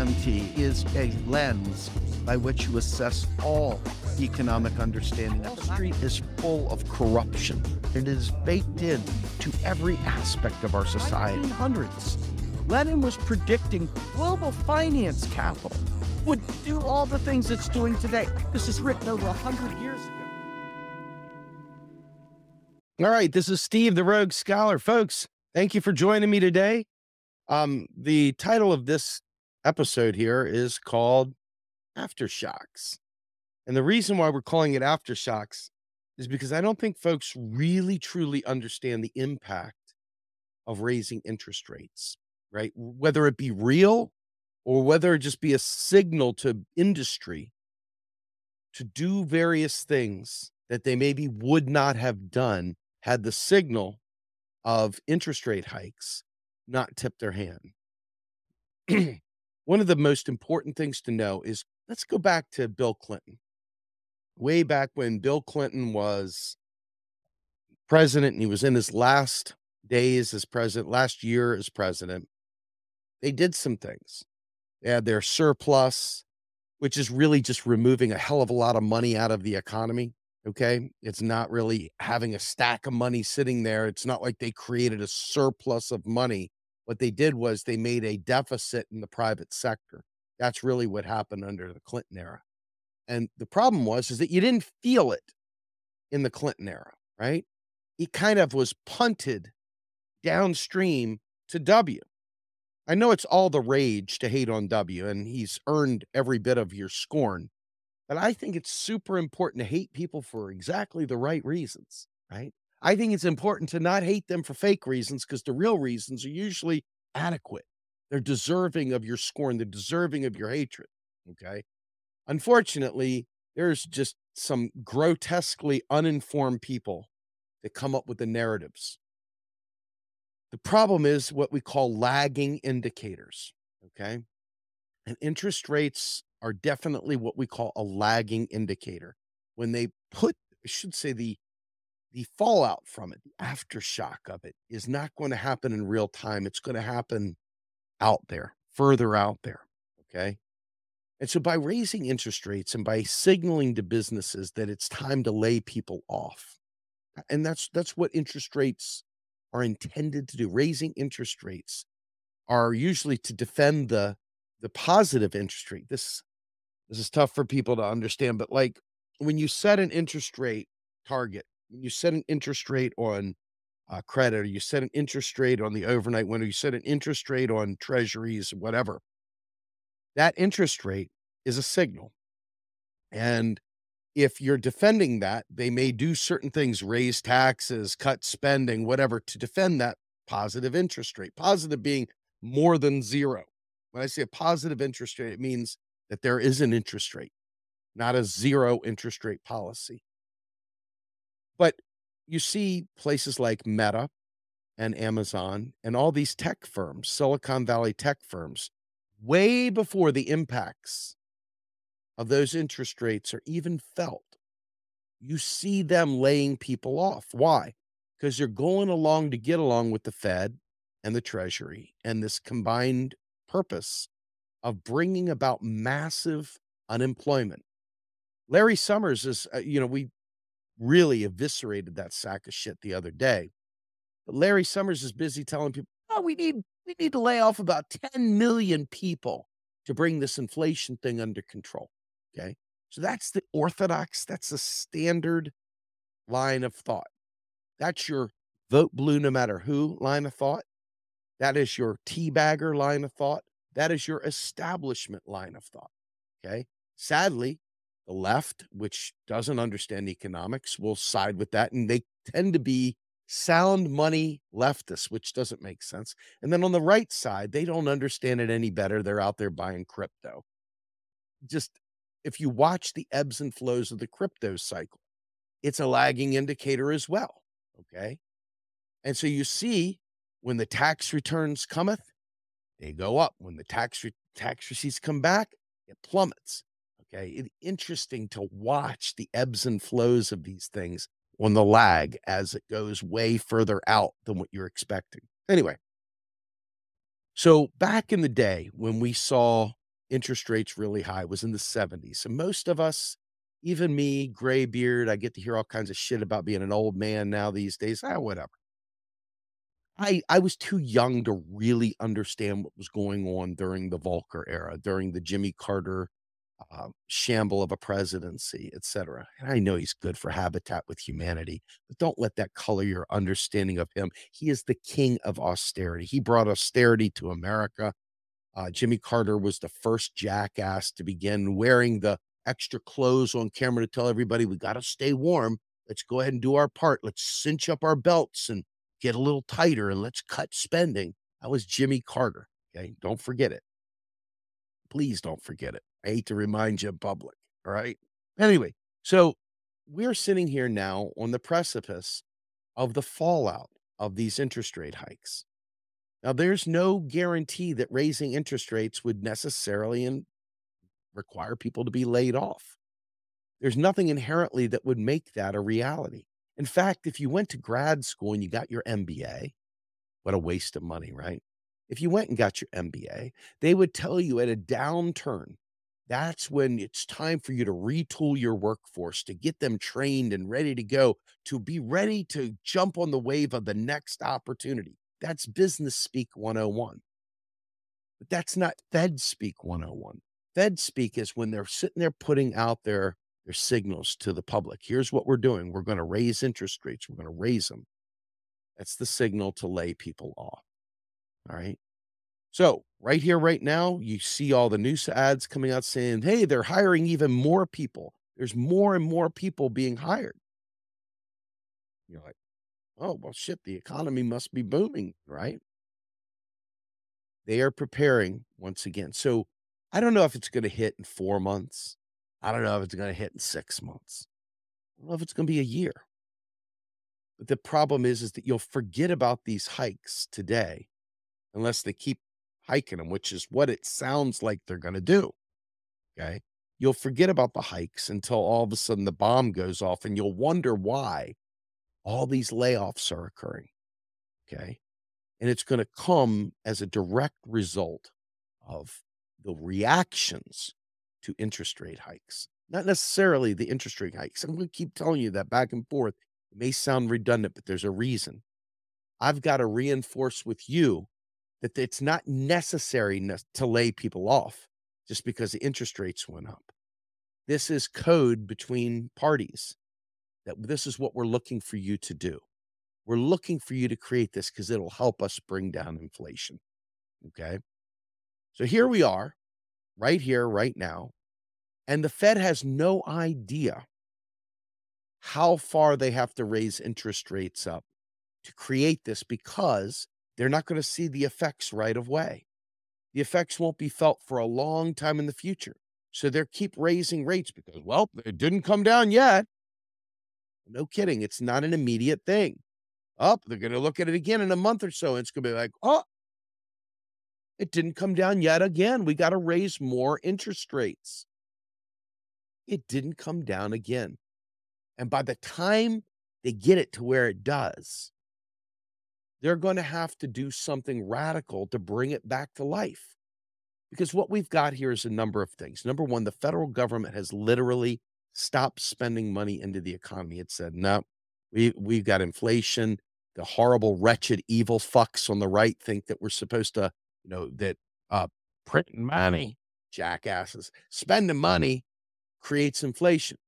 MMT is a lens by which you assess all economic understanding. Wall Street is full of corruption. It is baked in to every aspect of our society. Hundreds. Lenin was predicting global finance capital would do all the things it's doing today. This is written over 100 years ago. All right, this is Steve, the Rogue Scholar. Folks, thank you for joining me today. Um, the title of this episode here is called Aftershocks. And the reason why we're calling it Aftershocks is because I don't think folks really truly understand the impact of raising interest rates, right? Whether it be real or whether it just be a signal to industry to do various things that they maybe would not have done had the signal of interest rate hikes not tipped their hand. One of the most important things to know is let's go back to Bill Clinton. Way back when Bill Clinton was president and he was in his last days as president, last year as president, they did some things. They had their surplus, which is really just removing a hell of a lot of money out of the economy. Okay. It's not really having a stack of money sitting there. It's not like they created a surplus of money. What they did was they made a deficit in the private sector. That's really what happened under the Clinton era. And the problem was is that you didn't feel it in the Clinton era, right? It kind of was punted downstream to W. I know it's all the rage to hate on W, and he's earned every bit of your scorn. But I think it's super important to hate people for exactly the right reasons, right? I think it's important to not hate them for fake reasons because the real reasons are usually adequate. They're deserving of your scorn, they're deserving of your hatred. Okay. Unfortunately, there's just some grotesquely uninformed people that come up with the narratives the problem is what we call lagging indicators. Okay. And interest rates are definitely what we call a lagging indicator. When they put, I should say, the the fallout from it, the aftershock of it is not going to happen in real time. It's going to happen out there, further out there. Okay. And so by raising interest rates and by signaling to businesses that it's time to lay people off, and that's that's what interest rates are intended to do. Raising interest rates are usually to defend the the positive interest rate. This this is tough for people to understand, but like when you set an interest rate target, you set an interest rate on uh, credit, or you set an interest rate on the overnight window, you set an interest rate on treasuries, whatever. That interest rate is a signal. And if you're defending that, they may do certain things, raise taxes, cut spending, whatever, to defend that positive interest rate. Positive being more than zero. When I say a positive interest rate, it means that there is an interest rate, not a zero interest rate policy. But you see places like Meta and Amazon and all these tech firms, Silicon Valley tech firms, way before the impacts of those interest rates are even felt, you see them laying people off. Why? Because they're going along to get along with the Fed and the Treasury and this combined purpose of bringing about massive unemployment. Larry Summers is, uh, you know, we really eviscerated that sack of shit the other day. But Larry Summers is busy telling people, oh, we need we need to lay off about 10 million people to bring this inflation thing under control. Okay. So that's the orthodox, that's the standard line of thought. That's your vote blue no matter who line of thought. That is your teabagger line of thought. That is your establishment line of thought. Okay. Sadly, left, which doesn't understand economics, will side with that. And they tend to be sound money leftists, which doesn't make sense. And then on the right side, they don't understand it any better. They're out there buying crypto. Just if you watch the ebbs and flows of the crypto cycle, it's a lagging indicator as well. Okay. And so you see when the tax returns cometh, they go up. When the tax re- tax receipts come back, it plummets. Okay. It's interesting to watch the ebbs and flows of these things on the lag as it goes way further out than what you're expecting. Anyway, so back in the day when we saw interest rates really high was in the 70s. And most of us, even me, gray beard, I get to hear all kinds of shit about being an old man now these days. Ah, whatever. I I was too young to really understand what was going on during the Volcker era, during the Jimmy Carter uh, shamble of a presidency, et cetera. And I know he's good for Habitat with Humanity, but don't let that color your understanding of him. He is the king of austerity. He brought austerity to America. Uh, Jimmy Carter was the first jackass to begin wearing the extra clothes on camera to tell everybody we got to stay warm. Let's go ahead and do our part. Let's cinch up our belts and get a little tighter and let's cut spending. That was Jimmy Carter. Okay. Don't forget it. Please don't forget it. I hate to remind you in public. All right. Anyway, so we're sitting here now on the precipice of the fallout of these interest rate hikes. Now, there's no guarantee that raising interest rates would necessarily in, require people to be laid off. There's nothing inherently that would make that a reality. In fact, if you went to grad school and you got your MBA, what a waste of money, right? If you went and got your MBA, they would tell you at a downturn, that's when it's time for you to retool your workforce, to get them trained and ready to go, to be ready to jump on the wave of the next opportunity. That's business speak 101. But that's not Fed speak 101. Fed speak is when they're sitting there putting out their their signals to the public. Here's what we're doing. We're going to raise interest rates. We're going to raise them. That's the signal to lay people off. All right. So, right here, right now, you see all the news ads coming out saying, hey, they're hiring even more people. There's more and more people being hired. You're like, oh, well, shit, the economy must be booming, right? They are preparing once again. So, I don't know if it's going to hit in four months. I don't know if it's going to hit in six months. I don't know if it's going to be a year. But the problem is, is that you'll forget about these hikes today unless they keep hiking them, which is what it sounds like they're going to do. Okay. You'll forget about the hikes until all of a sudden the bomb goes off and you'll wonder why all these layoffs are occurring. Okay. And it's going to come as a direct result of the reactions to interest rate hikes, not necessarily the interest rate hikes. I'm going to keep telling you that back and forth. It may sound redundant, but there's a reason. I've got to reinforce with you that it's not necessary to lay people off just because the interest rates went up. This is code between parties that this is what we're looking for you to do. We're looking for you to create this because it'll help us bring down inflation. Okay. So here we are right here, right now. And the Fed has no idea how far they have to raise interest rates up to create this because they're not going to see the effects right away. The effects won't be felt for a long time in the future. So they'll keep raising rates because, well, it didn't come down yet. No kidding. It's not an immediate thing. Up, oh, they're going to look at it again in a month or so. And it's going to be like, oh, it didn't come down yet again. We got to raise more interest rates. It didn't come down again. And by the time they get it to where it does, they're going to have to do something radical to bring it back to life. Because what we've got here is a number of things. Number one, the federal government has literally stopped spending money into the economy. It said, no, we, we've got inflation. The horrible, wretched, evil fucks on the right think that we're supposed to you know, that uh, printing money, jackasses, spending money creates inflation.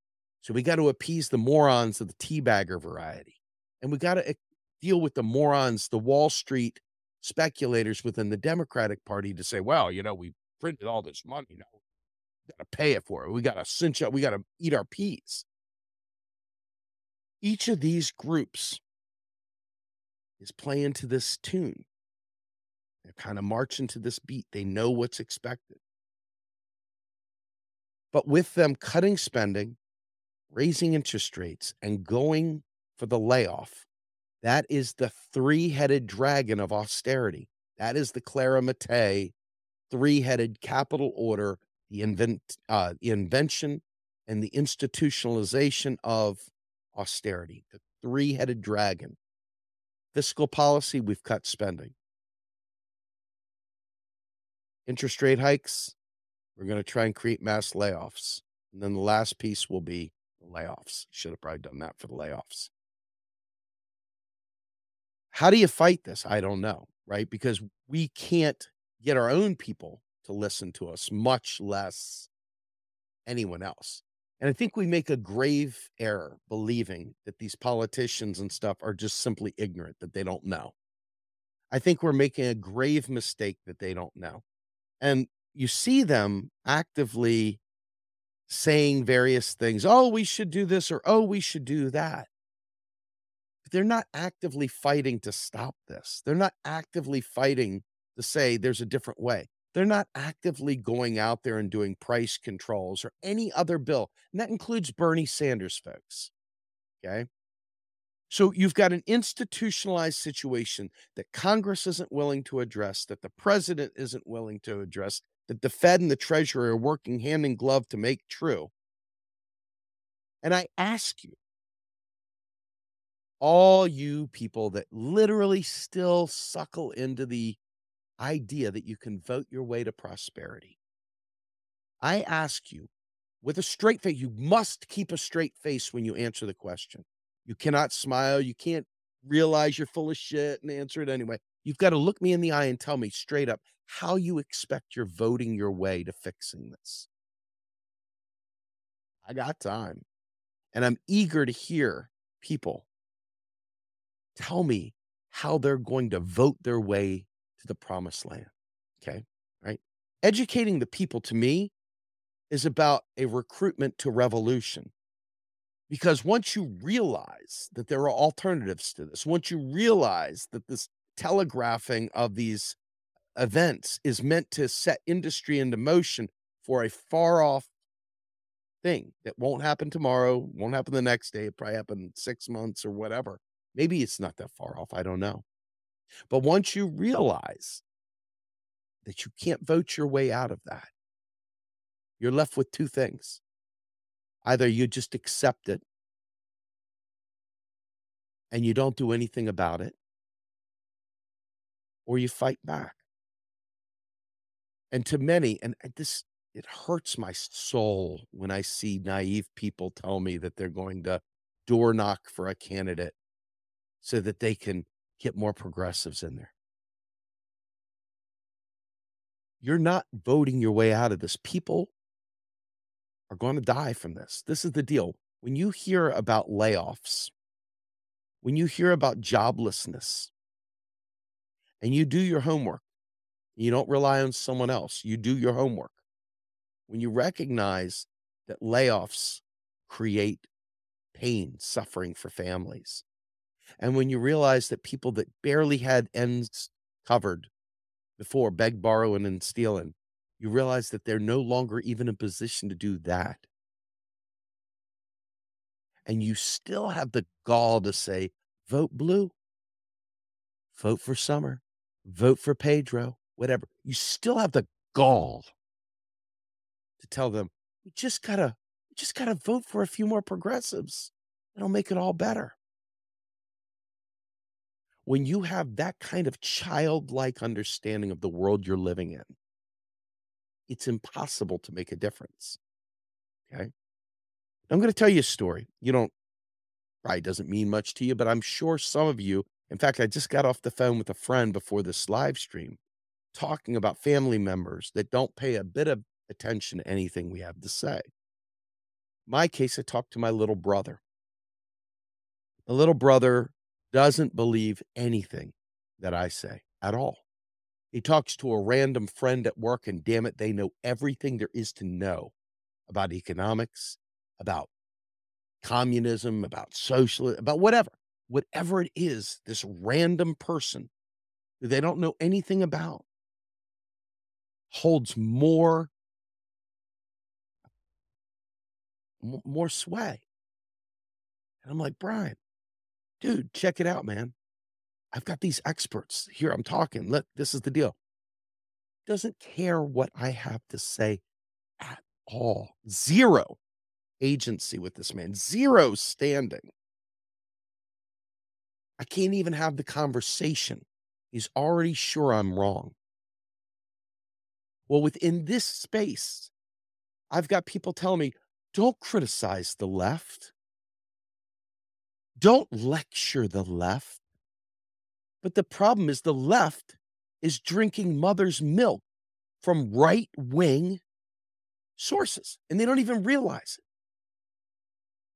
So we got to appease the morons of the teabagger variety. And we got to deal with the morons, the Wall Street speculators within the Democratic Party to say, well, you know, we printed all this money. You know, we got to pay it for it. We got to cinch up. We got to eat our peas. Each of these groups is playing to this tune. They're kind of marching to this beat. They know what's expected. But with them cutting spending, raising interest rates, and going for the layoff, that is the three headed dragon of austerity. That is the Clara Mattei three headed capital order, the, invent, uh, invention and the institutionalization of austerity, the three headed dragon. Fiscal policy, we've cut spending interest rate hikes, We're going to try and create mass layoffs. And then the last piece will be layoffs. Should have probably done that for the layoffs. How do you fight this? I don't know, right? Because we can't get our own people to listen to us, much less anyone else. And I think we make a grave error believing that these politicians and stuff are just simply ignorant, that they don't know. I think we're making a grave mistake that they don't know. And you see them actively saying various things. Oh, we should do this, or oh, we should do that. They're not actively fighting to stop this. They're not actively fighting to say there's a different way. They're not actively going out there and doing price controls or any other bill. And that includes Bernie Sanders, folks. Okay. So you've got an institutionalized situation that Congress isn't willing to address, that the president isn't willing to address, that the Fed and the Treasury are working hand in glove to make true. And I ask you, all you people that literally still suckle into the idea that you can vote your way to prosperity, I ask you with a straight face, you must keep a straight face when you answer the question. You cannot smile. You can't realize you're full of shit and answer it anyway. You've got to look me in the eye and tell me straight up how you expect you're voting your way to fixing this. I got time. And I'm eager to hear people tell me how they're going to vote their way to the promised land. Okay. Right. Educating the people to me is about a recruitment to revolution. Because once you realize that there are alternatives to this, once you realize that this telegraphing of these events is meant to set industry into motion for a far off thing that won't happen tomorrow, won't happen the next day, it probably happen six months or whatever. Maybe it's not that far off. I don't know. But once you realize that you can't vote your way out of that, you're left with two things. Either you just accept it and you don't do anything about it, or you fight back. And to many, and this, it hurts my soul when I see naive people tell me that they're going to door knock for a candidate so that they can get more progressives in there. You're not voting your way out of this. People are going to die from this. This is the deal. When you hear about layoffs, when you hear about joblessness, and you do your homework, you don't rely on someone else, you do your homework. When you recognize that layoffs create pain, suffering for families, and when you realize that people that barely had ends covered before, beg, borrowing, and stealing, you realize that they're no longer even in position to do that. And you still have the gall to say, vote blue, vote for Summer, vote for Pedro, whatever. You still have the gall to tell them, we just gotta, we just gotta vote for a few more progressives. It'll make it all better when you have that kind of childlike understanding of the world you're living in, it's impossible to make a difference. Okay. I'm going to tell you a story. You don't, probably doesn't mean much to you, but I'm sure some of you, in fact, I just got off the phone with a friend before this live stream talking about family members that don't pay a bit of attention to anything we have to say. My case, I talked to my little brother. My little brother doesn't believe anything that I say at all. He talks to a random friend at work, and damn it, they know everything there is to know about economics, about communism, about socialism, about whatever, whatever it is, this random person who they don't know anything about holds more more sway. And I'm like, Brian, dude, check it out, man. I've got these experts here. I'm talking. Look, this is the deal. Doesn't care what I have to say at all. Zero agency with this man, zero standing. I can't even have the conversation. He's already sure I'm wrong. Well, within this space, I've got people telling me, don't criticize the left. Don't lecture the left. But the problem is the left is drinking mother's milk from right wing sources, and they don't even realize it.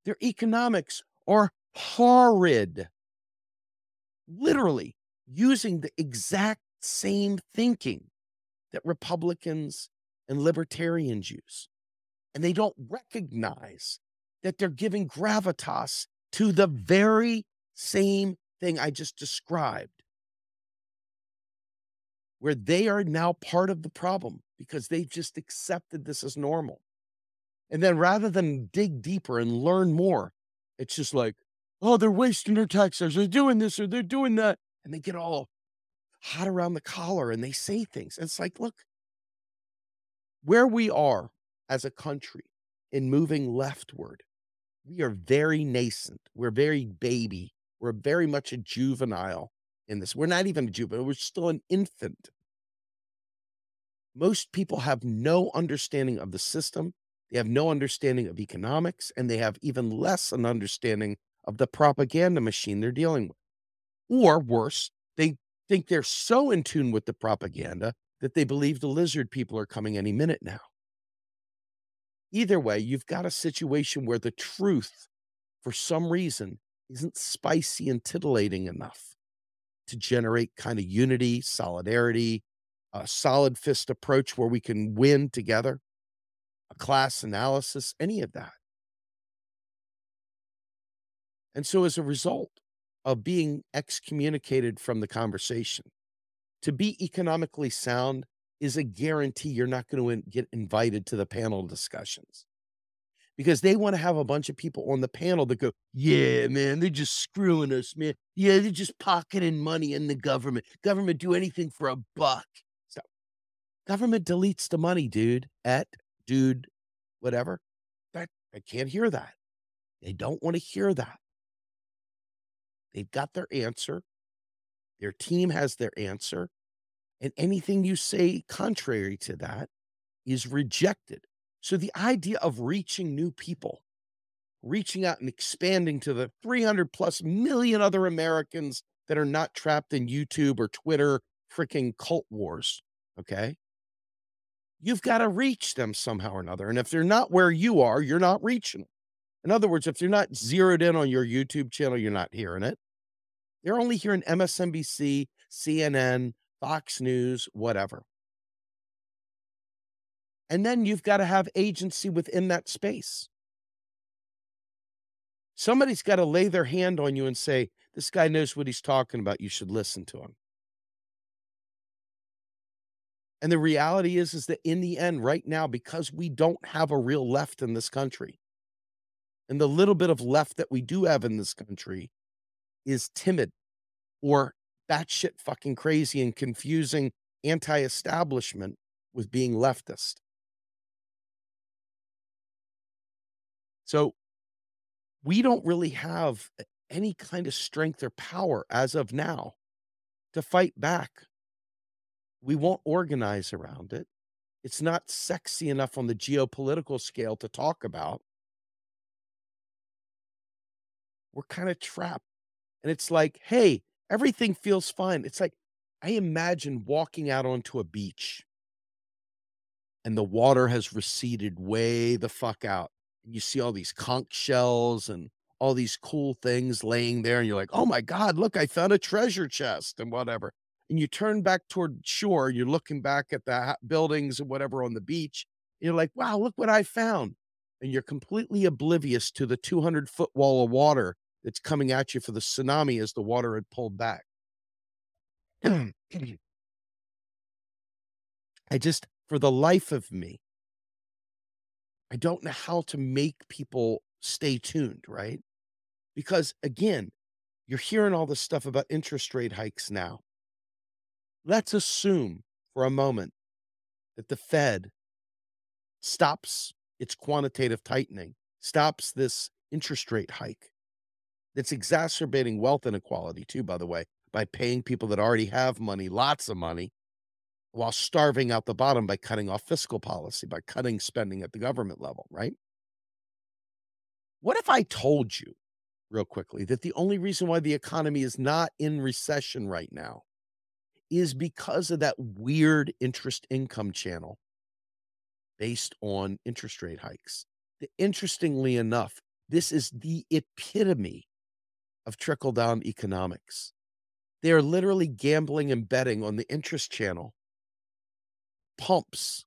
Their economics are horrid. Literally using the exact same thinking that Republicans and libertarians use. And they don't recognize that they're giving gravitas to the very same thing I just described, where they are now part of the problem because they've just accepted this as normal. And then rather than dig deeper and learn more, it's just like, oh, they're wasting their taxes, they're doing this or they're doing that. And they get all hot around the collar and they say things. It's like, look, where we are as a country in moving leftward, we are very nascent. We're very baby. We're very much a juvenile in this. We're not even a juvenile, we're still an infant. Most people have no understanding of the system. They have no understanding of economics, and they have even less an understanding of the propaganda machine they're dealing with. Or worse, they think they're so in tune with the propaganda that they believe the lizard people are coming any minute now. Either way, you've got a situation where the truth, for some reason, isn't spicy and titillating enough to generate kind of unity, solidarity, a solid fist approach where we can win together, a class analysis, any of that. And so, as a result of being excommunicated from the conversation, to be economically sound is a guarantee you're not going to get invited to the panel discussions because they want to have a bunch of people on the panel that go, Yeah, man, they're just screwing us, man. Yeah, they're just pocketing money in the government. Government do anything for a buck. Government deletes the money, dude, at dude, whatever. That I can't hear that. They don't want to hear that. They've got their answer. Their team has their answer. And anything you say contrary to that is rejected. So the idea of reaching new people, reaching out and expanding to the 300 plus million other Americans that are not trapped in YouTube or Twitter freaking cult wars, okay? You've got to reach them somehow or another. And if they're not where you are, you're not reaching them. In other words, if you're not zeroed in on your YouTube channel, you're not hearing it. They're only hearing MSNBC, CNN, Fox News, whatever. And then you've got to have agency within that space. Somebody's got to lay their hand on you and say, This guy knows what he's talking about. You should listen to him. And the reality is, is that in the end, right now, because we don't have a real left in this country, and the little bit of left that we do have in this country is timid or batshit fucking crazy and confusing anti establishment with being leftist. So we don't really have any kind of strength or power as of now to fight back. We won't organize around it. It's not sexy enough on the geopolitical scale to talk about. We're kind of trapped. And it's like, hey, everything feels fine. It's like I imagine walking out onto a beach and the water has receded way the fuck out. And you see all these conch shells and all these cool things laying there. And you're like, oh my God, look, I found a treasure chest and whatever. And you turn back toward shore, you're looking back at the buildings and whatever on the beach. You're like, wow, look what I found. And you're completely oblivious to the 200 foot wall of water that's coming at you for the tsunami as the water had pulled back. I just, for the life of me, I don't know how to make people stay tuned, right? Because again, you're hearing all this stuff about interest rate hikes now. Let's assume for a moment that the Fed stops its quantitative tightening, stops this interest rate hike that's exacerbating wealth inequality, too, by the way, by paying people that already have money, lots of money, while starving out the bottom by cutting off fiscal policy, by cutting spending at the government level, right? What if I told you, real quickly, that the only reason why the economy is not in recession right now is because of that weird interest income channel based on interest rate hikes? The- Interestingly enough, this is the epitome of trickle down economics. They are literally gambling and betting on the interest channel pumps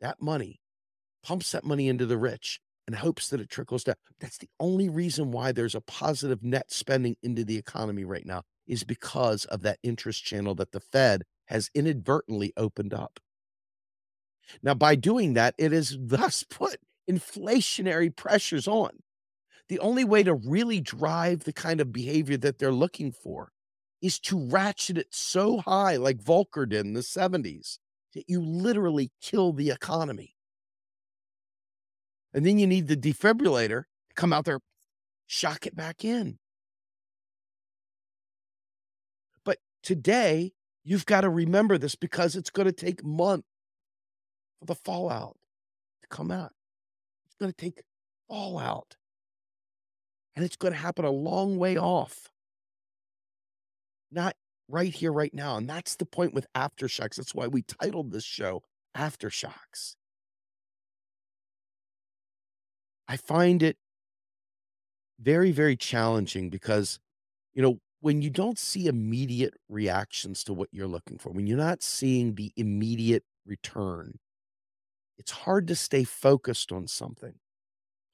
that money, pumps that money into the rich and hopes that it trickles down. That's the only reason why there's a positive net spending into the economy right now is because of that interest channel that the Fed has inadvertently opened up. Now, by doing that, it has thus put inflationary pressures on. The only way to really drive the kind of behavior that they're looking for is to ratchet it so high, like Volcker did in the 70s, that you literally kill the economy. And then you need the defibrillator to come out there, shock it back in. But today, you've got to remember this because it's going to take months for the fallout to come out. It's going to take fallout. And it's going to happen a long way off. Not right here, right now. And that's the point with aftershocks. That's why we titled this show Aftershocks. I find it very, very challenging because, you know, when you don't see immediate reactions to what you're looking for, when you're not seeing the immediate return, it's hard to stay focused on something.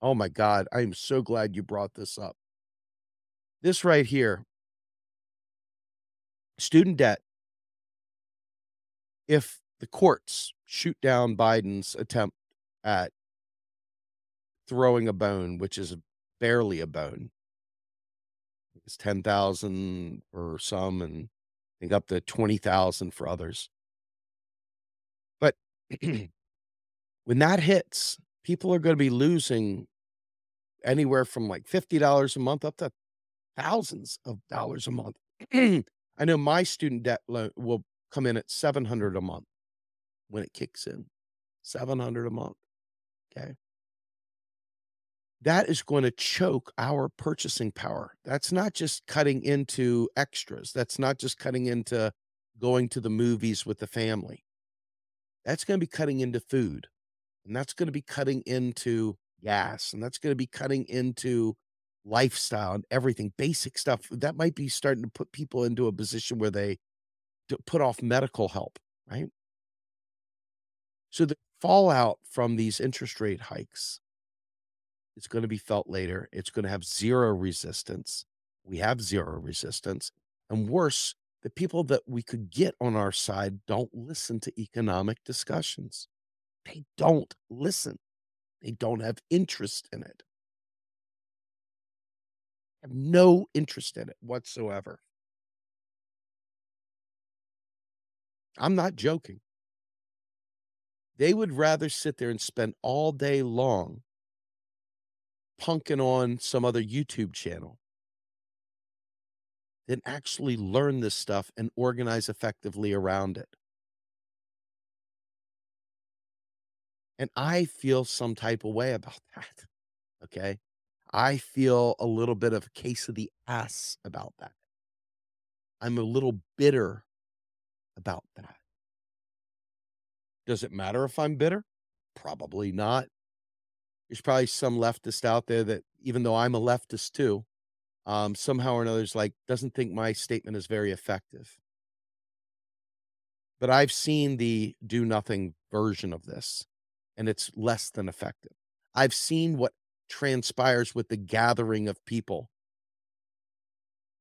Oh my God, I am so glad you brought this up. This right here student debt. If the courts shoot down Biden's attempt at throwing a bone, which is barely a bone, it's 10,000 for some and I think up to 20,000 for others. But when that hits, people are going to be losing anywhere from like $50 a month up to thousands of dollars a month. I know my student debt loan will come in at 700 a month when it kicks in. 700 a month. Okay. That is going to choke our purchasing power. That's not just cutting into extras. That's not just cutting into going to the movies with the family. That's going to be cutting into food. And that's going to be cutting into gas. And that's going to be cutting into lifestyle and everything, basic stuff. That might be starting to put people into a position where they put off medical help, right? So the fallout from these interest rate hikes is going to be felt later. It's going to have zero resistance. We have zero resistance. And worse, the people that we could get on our side don't listen to economic discussions. They don't listen. They don't have interest in it. Have no interest in it whatsoever. I'm not joking. They would rather sit there and spend all day long punking on some other YouTube channel than actually learn this stuff and organize effectively around it. And I feel some type of way about that. Okay. I feel a little bit of a case of the ass about that. I'm a little bitter about that. Does it matter if I'm bitter? Probably not. There's probably some leftist out there that, even though I'm a leftist too, um, somehow or another is like, doesn't think my statement is very effective. But I've seen the do nothing version of this, and it's less than effective. I've seen what transpires with the gathering of people,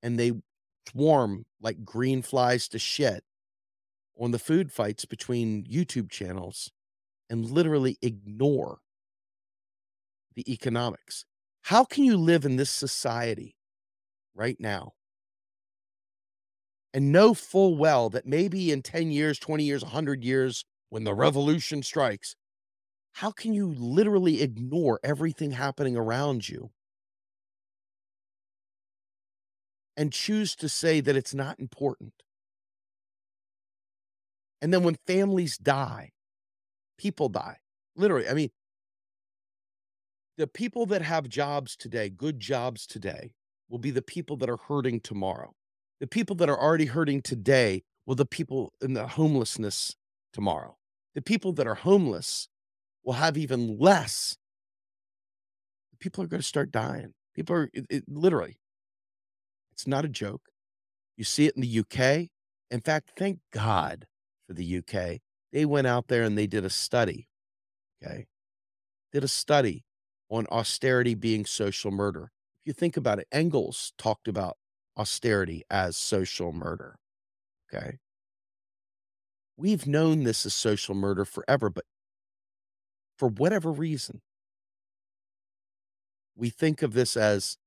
and they swarm like green flies to shit on the food fights between YouTube channels and literally ignore the economics. How can you live in this society right now and know full well that maybe in 10 years, 20 years, 100 years, when the revolution strikes, how can you literally ignore everything happening around you and choose to say that it's not important? And then when families die, people die. Literally, I mean, the people that have jobs today, good jobs today, will be the people that are hurting tomorrow. The people that are already hurting today will the people in the homelessness tomorrow. The people that are homeless will have even less. People are going to start dying. People are it, it, literally, it's not a joke. You see it in the UK. In fact, thank God for the UK. They went out there and they did a study. Okay. Did a study on austerity being social murder. If you think about it, Engels talked about austerity as social murder. Okay. We've known this is social murder forever, but for whatever reason, we think of this as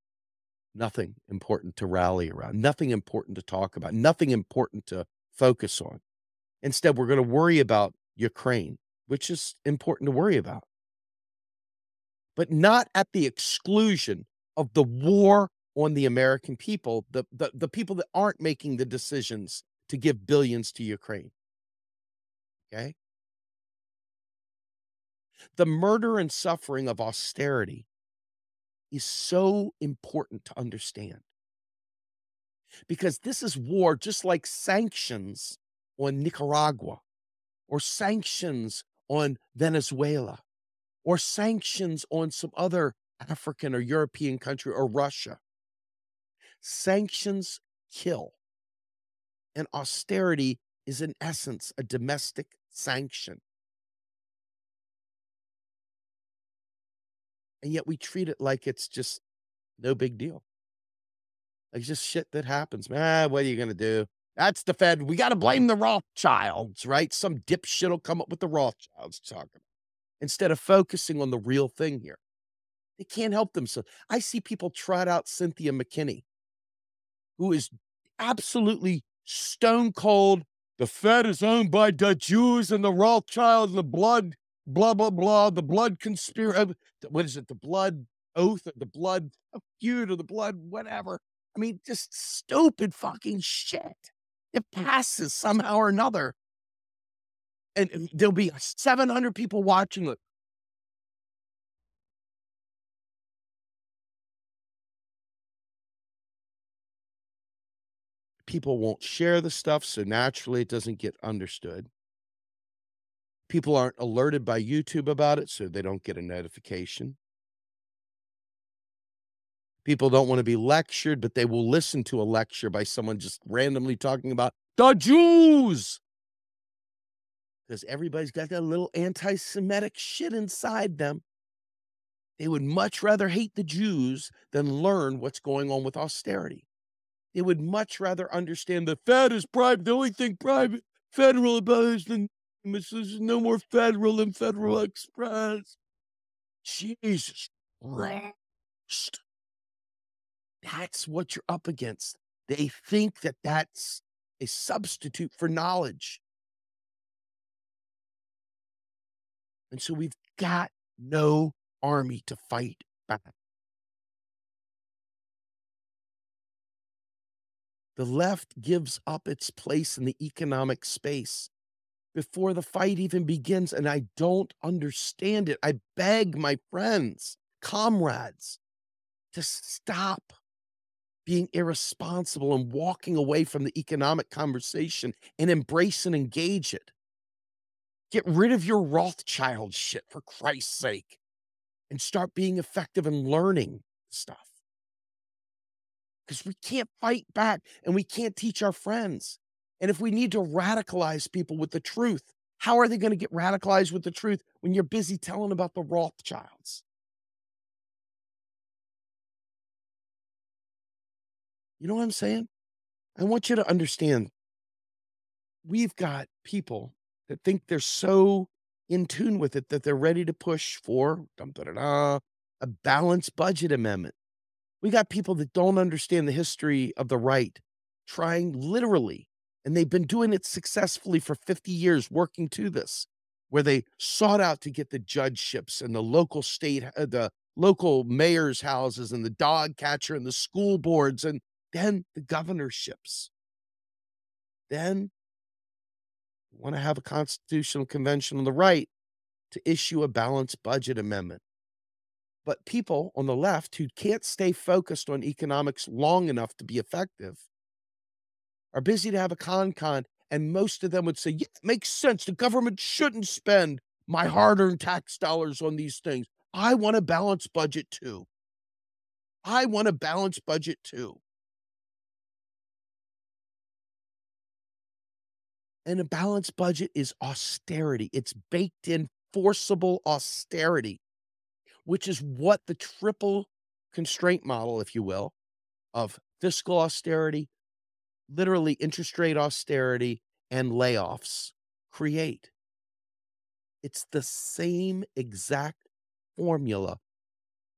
nothing important to rally around, nothing important to talk about, nothing important to focus on. Instead, we're going to worry about Ukraine, which is important to worry about, but not at the exclusion of the war on the American people, the, the, the people that aren't making the decisions to give billions to Ukraine. Okay. The murder and suffering of austerity is so important to understand because this is war, just like sanctions on Nicaragua or sanctions on Venezuela or sanctions on some other African or European country or Russia. Sanctions kill. And austerity is, in essence, a domestic sanction. And yet we treat it like it's just no big deal. Like just shit that happens. Man, ah, what are you going to do? That's the Fed. We got to blame the Rothschilds, right? Some dipshit will come up with the Rothschilds talking instead of focusing on the real thing here. They can't help themselves. I see people trot out Cynthia McKinney, who is absolutely stone cold. The Fed is owned by the Jews and the Rothschilds, and the blood, blah, blah, blah, the blood conspiracy. Uh, what is it? The blood oath, or the blood feud, or the blood, whatever. I mean, just stupid fucking shit. It passes somehow or another. And there'll be 700 people watching it. People won't share the stuff, so naturally it doesn't get understood. People aren't alerted by YouTube about it, so they don't get a notification. People don't want to be lectured, but they will listen to a lecture by someone just randomly talking about the Jews. Because everybody's got that little anti Semitic shit inside them. They would much rather hate the Jews than learn what's going on with austerity. They would much rather understand the Fed is private. The only thing private, federal about is the there's no more federal than Federal Express. Jesus Christ. That's what you're up against. They think that that's a substitute for knowledge. And so we've got no army to fight back. The left gives up its place in the economic space before the fight even begins. And I don't understand it. I beg my friends, comrades, to stop being irresponsible and walking away from the economic conversation and embrace and engage it. Get rid of your Rothschild shit for Christ's sake and start being effective and learning stuff. Because we can't fight back and we can't teach our friends. And if we need to radicalize people with the truth, how are they going to get radicalized with the truth when you're busy telling about the Rothschilds? You know what I'm saying? I want you to understand we've got people that think they're so in tune with it that they're ready to push for a balanced budget amendment. We got people that don't understand the history of the right trying literally, and they've been doing it successfully for 50 years, working to this, where they sought out to get the judgeships and the local state, uh, the local mayor's houses and the dog catcher and the school boards and then the governorships. Then want to have a constitutional convention on the right to issue a balanced budget amendment. But people on the left who can't stay focused on economics long enough to be effective are busy to have a con con. And most of them would say, yeah, it makes sense. The government shouldn't spend my hard earned tax dollars on these things. I want a balanced budget too. I want a balanced budget too. And a balanced budget is austerity. It's baked in forcible austerity, which is what the triple constraint model, if you will, of fiscal austerity, literally interest rate austerity, and layoffs create. It's the same exact formula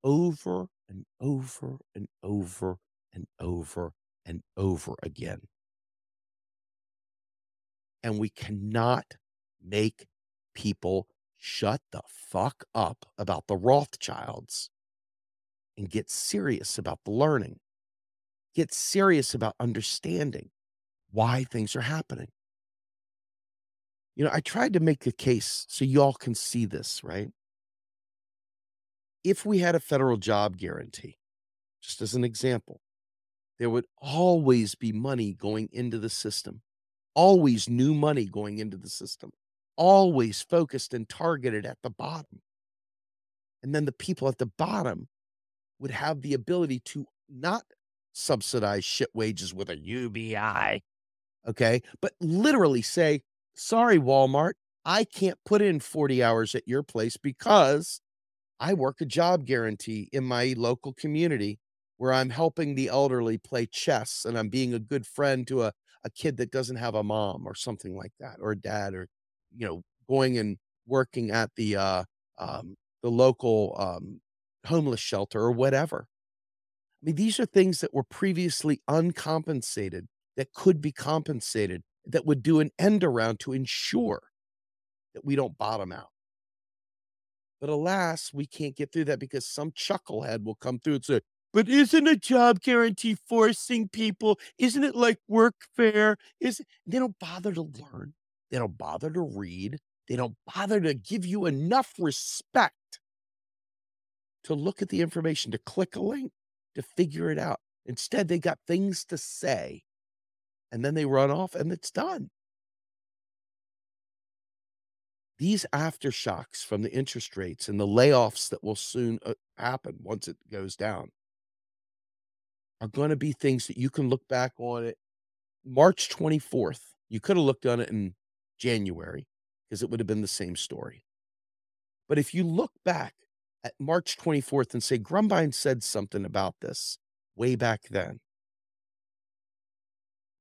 over and over and over and over and over again. And we cannot make people shut the fuck up about the Rothschilds and get serious about the learning. Get serious about understanding why things are happening. You know, I tried to make a case so y'all can see this, right? If we had a federal job guarantee, just as an example, there would always be money going into the system, always new money going into the system always focused and targeted at the bottom. And then the people at the bottom would have the ability to not subsidize shit wages with a UBI, okay, but literally say, sorry, Walmart, I can't put in 40 hours at your place because I work a job guarantee in my local community where I'm helping the elderly play chess and I'm being a good friend to a, a kid that doesn't have a mom or something like that, or a dad or you know, going and working at the uh, um, the local um, homeless shelter or whatever. I mean, these are things that were previously uncompensated that could be compensated that would do an end around to ensure that we don't bottom out. But alas, we can't get through that because some chucklehead will come through and say, but isn't a job guarantee forcing people? Isn't it like workfare? Is they don't bother to learn. They don't bother to read. They don't bother to give you enough respect to look at the information, to click a link, to figure it out. Instead, they got things to say and then they run off and it's done. These aftershocks from the interest rates and the layoffs that will soon uh, happen once it goes down are going to be things that you can look back on it. March 24th, you could have looked on it in January because it would have been the same story. But if you look back at March 24th and say Grumbine said something about this way back then,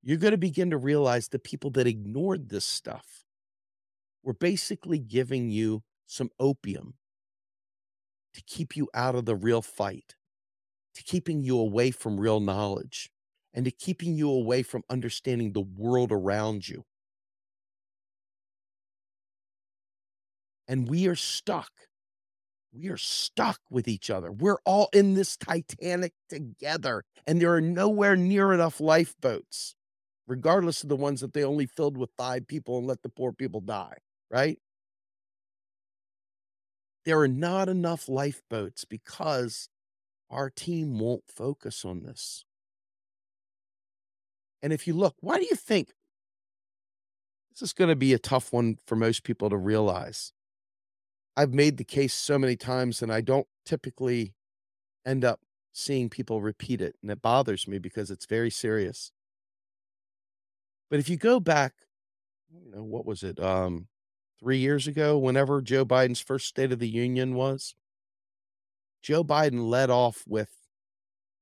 you're going to begin to realize the people that ignored this stuff were basically giving you some opium to keep you out of the real fight, to keeping you away from real knowledge, and to keeping you away from understanding the world around you. and we are stuck. We are stuck with each other. We're all in this Titanic together, and there are nowhere near enough lifeboats, regardless of the ones that they only filled with five people and let the poor people die, right? There are not enough lifeboats because our team won't focus on this. And if you look, why do you think this is going to be a tough one for most people to realize? I've made the case so many times and I don't typically end up seeing people repeat it. And it bothers me because it's very serious. But if you go back, you know, what was it? Um, three years ago, whenever Joe Biden's first State of the Union was, Joe Biden led off with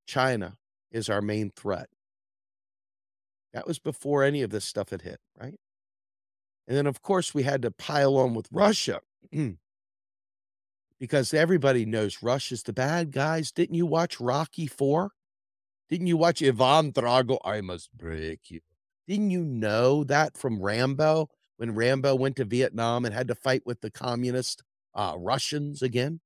China is our main threat. That was before any of this stuff had hit, right? And then, of course, we had to pile on with Russia. because everybody knows Russia's the bad guys. Didn't you watch Rocky Four? Didn't you watch Ivan Drago? I must break you. Didn't you know that from Rambo when Rambo went to Vietnam and had to fight with the communist uh, Russians again?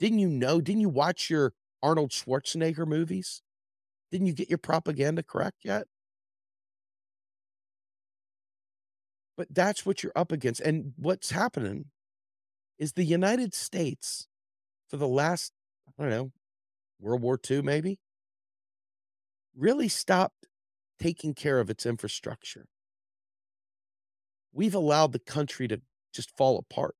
Didn't you know? Didn't you watch your Arnold Schwarzenegger movies? Didn't you get your propaganda correct yet? But that's what you're up against. And what's happening is the United States for the last, I don't know, World War II maybe, really stopped taking care of its infrastructure. We've allowed the country to just fall apart.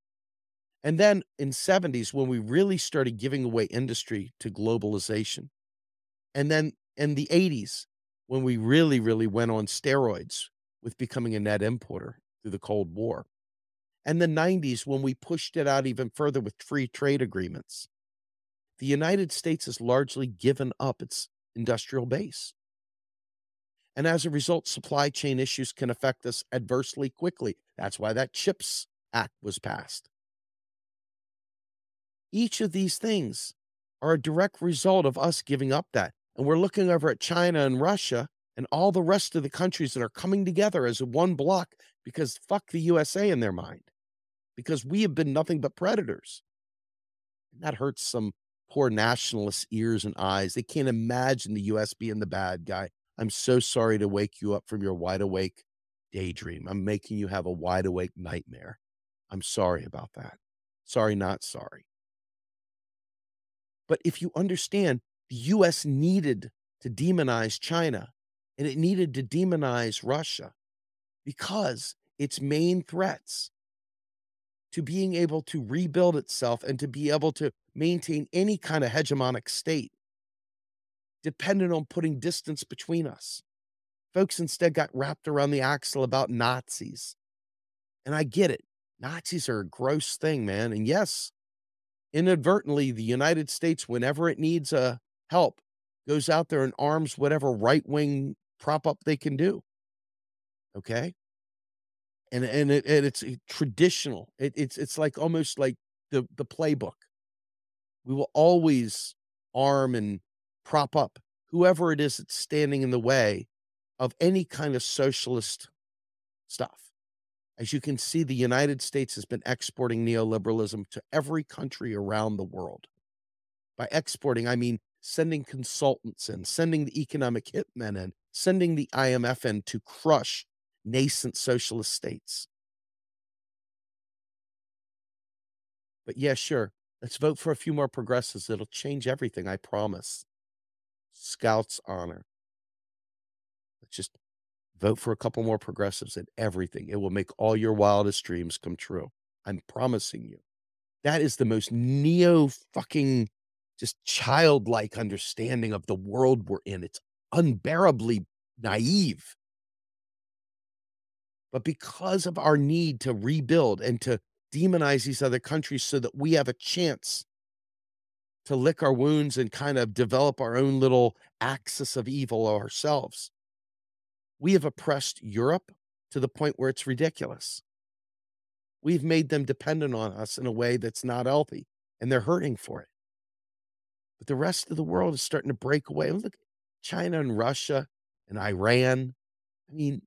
And then in 70s when we really started giving away industry to globalization. And then in the 80s when we really really went on steroids with becoming a net importer through the Cold War. And the 90s when we pushed it out even further with free trade agreements. The United States has largely given up its industrial base. And as a result, supply chain issues can affect us adversely quickly. That's why that CHIPS Act was passed. Each of these things are a direct result of us giving up that. And we're looking over at China and Russia and all the rest of the countries that are coming together as one block because fuck the USA in their mind, because we have been nothing but predators. And that hurts some poor nationalists' ears and eyes. They can't imagine the US being the bad guy. I'm so sorry to wake you up from your wide awake daydream. I'm making you have a wide awake nightmare. I'm sorry about that. Sorry, not sorry. But if you understand, the US needed to demonize China and it needed to demonize Russia because its main threats to being able to rebuild itself and to be able to maintain any kind of hegemonic state depended on putting distance between us. Folks instead got wrapped around the axle about Nazis. And I get it. Nazis are a gross thing, man. And yes, inadvertently, the United States, whenever it needs a uh, help, goes out there and arms whatever right wing prop up they can do. Okay. And and it and it's eh, traditional. It, it's it's like almost like the the playbook. We will always arm and prop up whoever it is that's standing in the way of any kind of socialist stuff. As you can see, the United States has been exporting neoliberalism to every country around the world. By exporting, I mean sending consultants in, sending the economic hitmen in, sending the IMF in to crush nascent socialist states. But yeah, sure. Let's vote for a few more progressives. It'll change everything, I promise. Scouts honor. Let's just vote for a couple more progressives and everything. It will make all your wildest dreams come true. I'm promising you. That is the most neo fucking just childlike understanding of the world we're in. It's unbearably naive. But because of our need to rebuild and to demonize these other countries so that we have a chance to lick our wounds and kind of develop our own little axis of evil ourselves, we have oppressed Europe to the point where it's ridiculous. We've made them dependent on us in a way that's not healthy, and they're hurting for it. But the rest of the world is starting to break away. Look, China and Russia and Iran. I mean,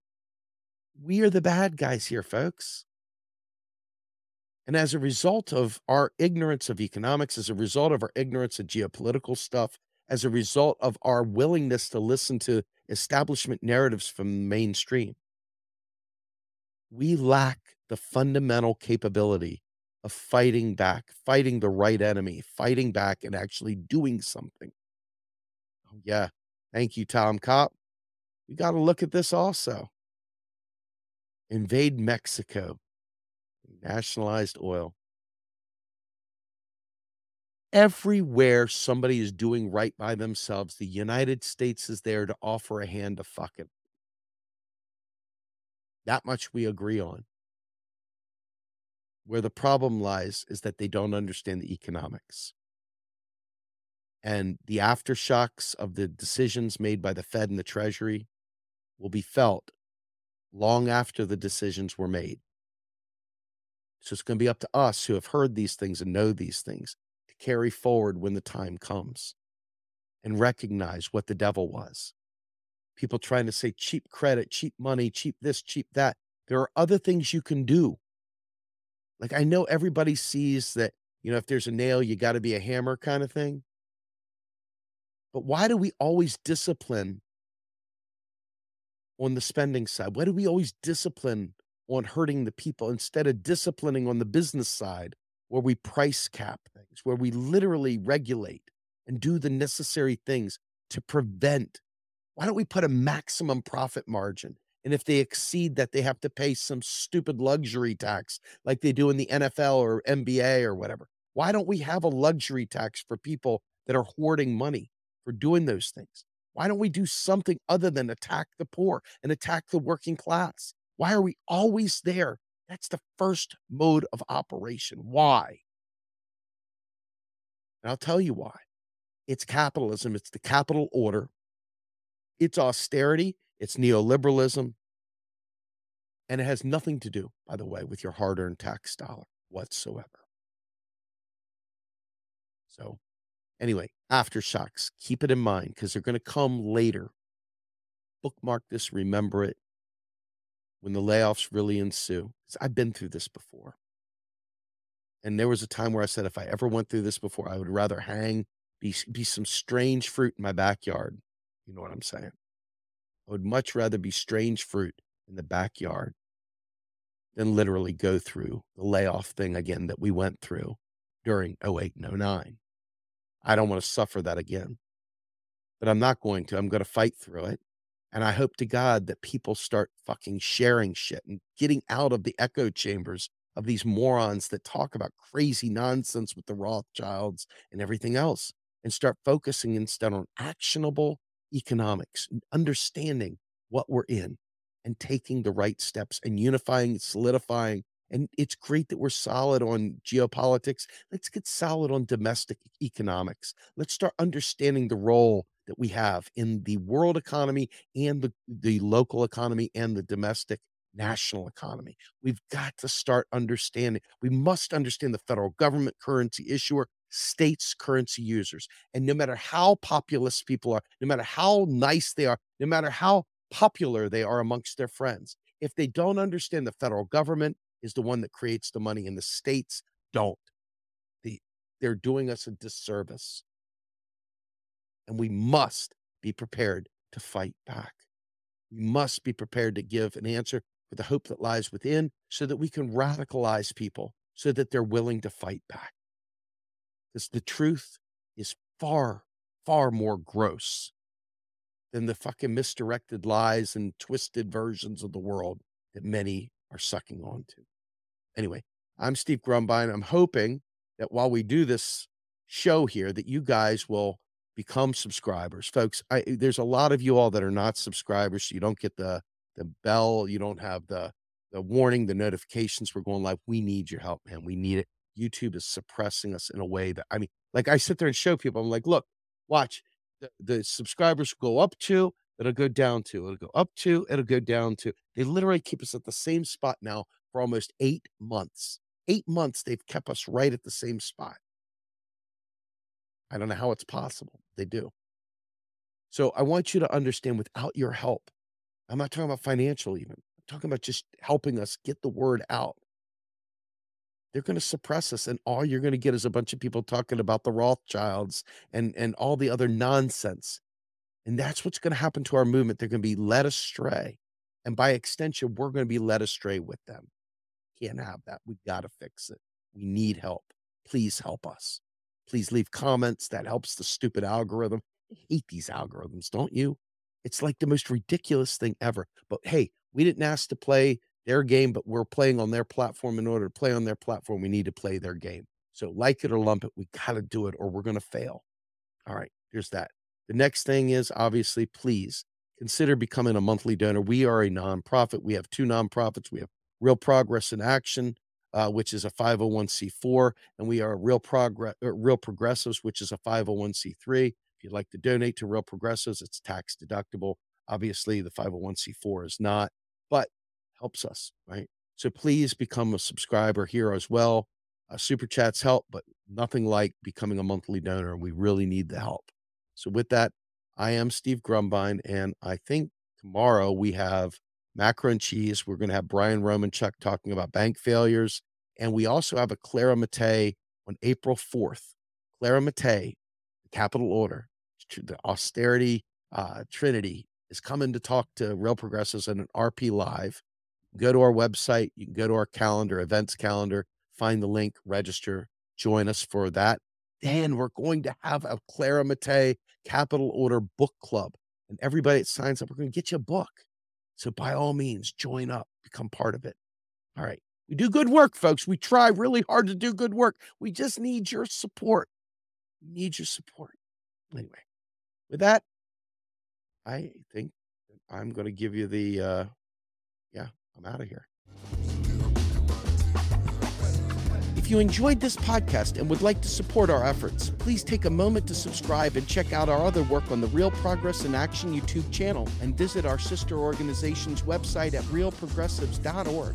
we are the bad guys here, folks. And as a result of our ignorance of economics, as a result of our ignorance of geopolitical stuff, as a result of our willingness to listen to establishment narratives from the mainstream, we lack the fundamental capability of fighting back, fighting the right enemy, fighting back and actually doing something. Oh, yeah. Thank you, Tom Cop. We got to look at this also. Invade Mexico, nationalized oil. Everywhere somebody is doing right by themselves, the United States is there to offer a hand to fuck it. That much we agree on. Where the problem lies is that they don't understand the economics. And the aftershocks of the decisions made by the Fed and the Treasury will be felt long after the decisions were made. So it's going to be up to us who have heard these things and know these things to carry forward when the time comes and recognize what the devil was. People trying to say cheap credit, cheap money, cheap this, cheap that. There are other things you can do like I know everybody sees that, you know, if there's a nail, you got to be a hammer kind of thing. But why do we always discipline on the spending side? Why do we always discipline on hurting the people instead of disciplining on the business side where we price cap things, where we literally regulate and do the necessary things to prevent. Why don't we put a maximum profit margin? And if they exceed that, they have to pay some stupid luxury tax like they do in the NFL or NBA or whatever. Why don't we have a luxury tax for people that are hoarding money for doing those things? Why don't we do something other than attack the poor and attack the working class? Why are we always there? That's the first mode of operation. Why? And I'll tell you why. It's capitalism, it's the capital order, it's austerity, it's neoliberalism, and it has nothing to do, by the way, with your hard earned tax dollar whatsoever. So, anyway, aftershocks, keep it in mind because they're going to come later. Bookmark this, remember it when the layoffs really ensue. I've been through this before. And there was a time where I said, if I ever went through this before, I would rather hang, be, be some strange fruit in my backyard. You know what I'm saying? I would much rather be strange fruit in the backyard than literally go through the layoff thing again that we went through during 08 and 09. I don't want to suffer that again. But I'm not going to. I'm going to fight through it. And I hope to God that people start fucking sharing shit and getting out of the echo chambers of these morons that talk about crazy nonsense with the Rothschilds and everything else and start focusing instead on actionable economics, understanding what we're in and taking the right steps and unifying, solidifying. And it's great that we're solid on geopolitics. Let's get solid on domestic economics. Let's start understanding the role that we have in the world economy and the, the local economy and the domestic national economy. We've got to start understanding. We must understand the federal government currency issuer, states currency users. And no matter how populist people are, no matter how nice they are, no matter how popular they are amongst their friends, if they don't understand the federal government is the one that creates the money and the states don't, the, they're doing us a disservice. And we must be prepared to fight back. We must be prepared to give an answer with the hope that lies within so that we can radicalize people so that they're willing to fight back because the truth is far, far more gross than the fucking misdirected lies and twisted versions of the world that many are sucking on to. Anyway, I'm Steve Grumbine. I'm hoping that while we do this show here, that you guys will become subscribers. Folks, I, eh, there's a lot of you all that are not subscribers. So you don't get the the bell, you don't have the the warning, the notifications. We're going live. We need your help, man. We need it. YouTube is suppressing us in a way that I mean, like I sit there and show people, I'm like, look, watch, the, the subscribers go up to, it'll go down to, it'll go up to, it'll go down to. They literally keep us at the same spot now for almost eight months. Eight months, they've kept us right at the same spot. I don't know how it's possible. They do. So I want you to understand without your help, I'm not talking about financial even. I'm talking about just helping us get the word out they're going to suppress us and all you're going to get is a bunch of people talking about the rothschilds and and all the other nonsense and that's what's going to happen to our movement they're going to be led astray and by extension we're going to be led astray with them can't have that we got to fix it we need help please help us please leave comments that helps the stupid algorithm I hate these algorithms don't you it's like the most ridiculous thing ever but hey we didn't ask to play their game, but we're playing on their platform. In order to play on their platform, we need to play their game. So, like it or lump it, we got to do it or we're going to fail. All right, here's that. The next thing is obviously, please consider becoming a monthly donor. We are a nonprofit. We have two nonprofits. We have Real Progress in Action, uh, which is a 501c4, and we are Real Progress, uh, Real Progressives, which is a 501c3. If you'd like to donate to Real Progressives, it's tax deductible. Obviously, the 501c4 is not, but helps us, right? So please become a subscriber here as well. Uh, super chats help, but nothing like becoming a monthly donor. We really need the help. So with that, I am Steve Grumbine, and I think tomorrow we have macro and cheese. We're going to have Brian Romanchuk talking about bank failures, and we also have a Clara Mattei on April 4th. Clara Mattei, the capital order, the austerity uh, trinity, is coming to talk to real progressives in an RP live Go to our website. You can go to our calendar, events calendar, find the link, register, join us for that. And we're going to have a Clara Mattei Capital Order Book Club. And everybody that signs up, we're going to get you a book. So by all means, join up, become part of it. All right. We do good work, folks. We try really hard to do good work. We just need your support. We need your support. Anyway, with that, I think I'm going to give you the, uh, yeah, I'm out of here. If you enjoyed this podcast and would like to support our efforts, please take a moment to subscribe and check out our other work on the Real Progress in Action YouTube channel and visit our sister organization's website at realprogressives.org.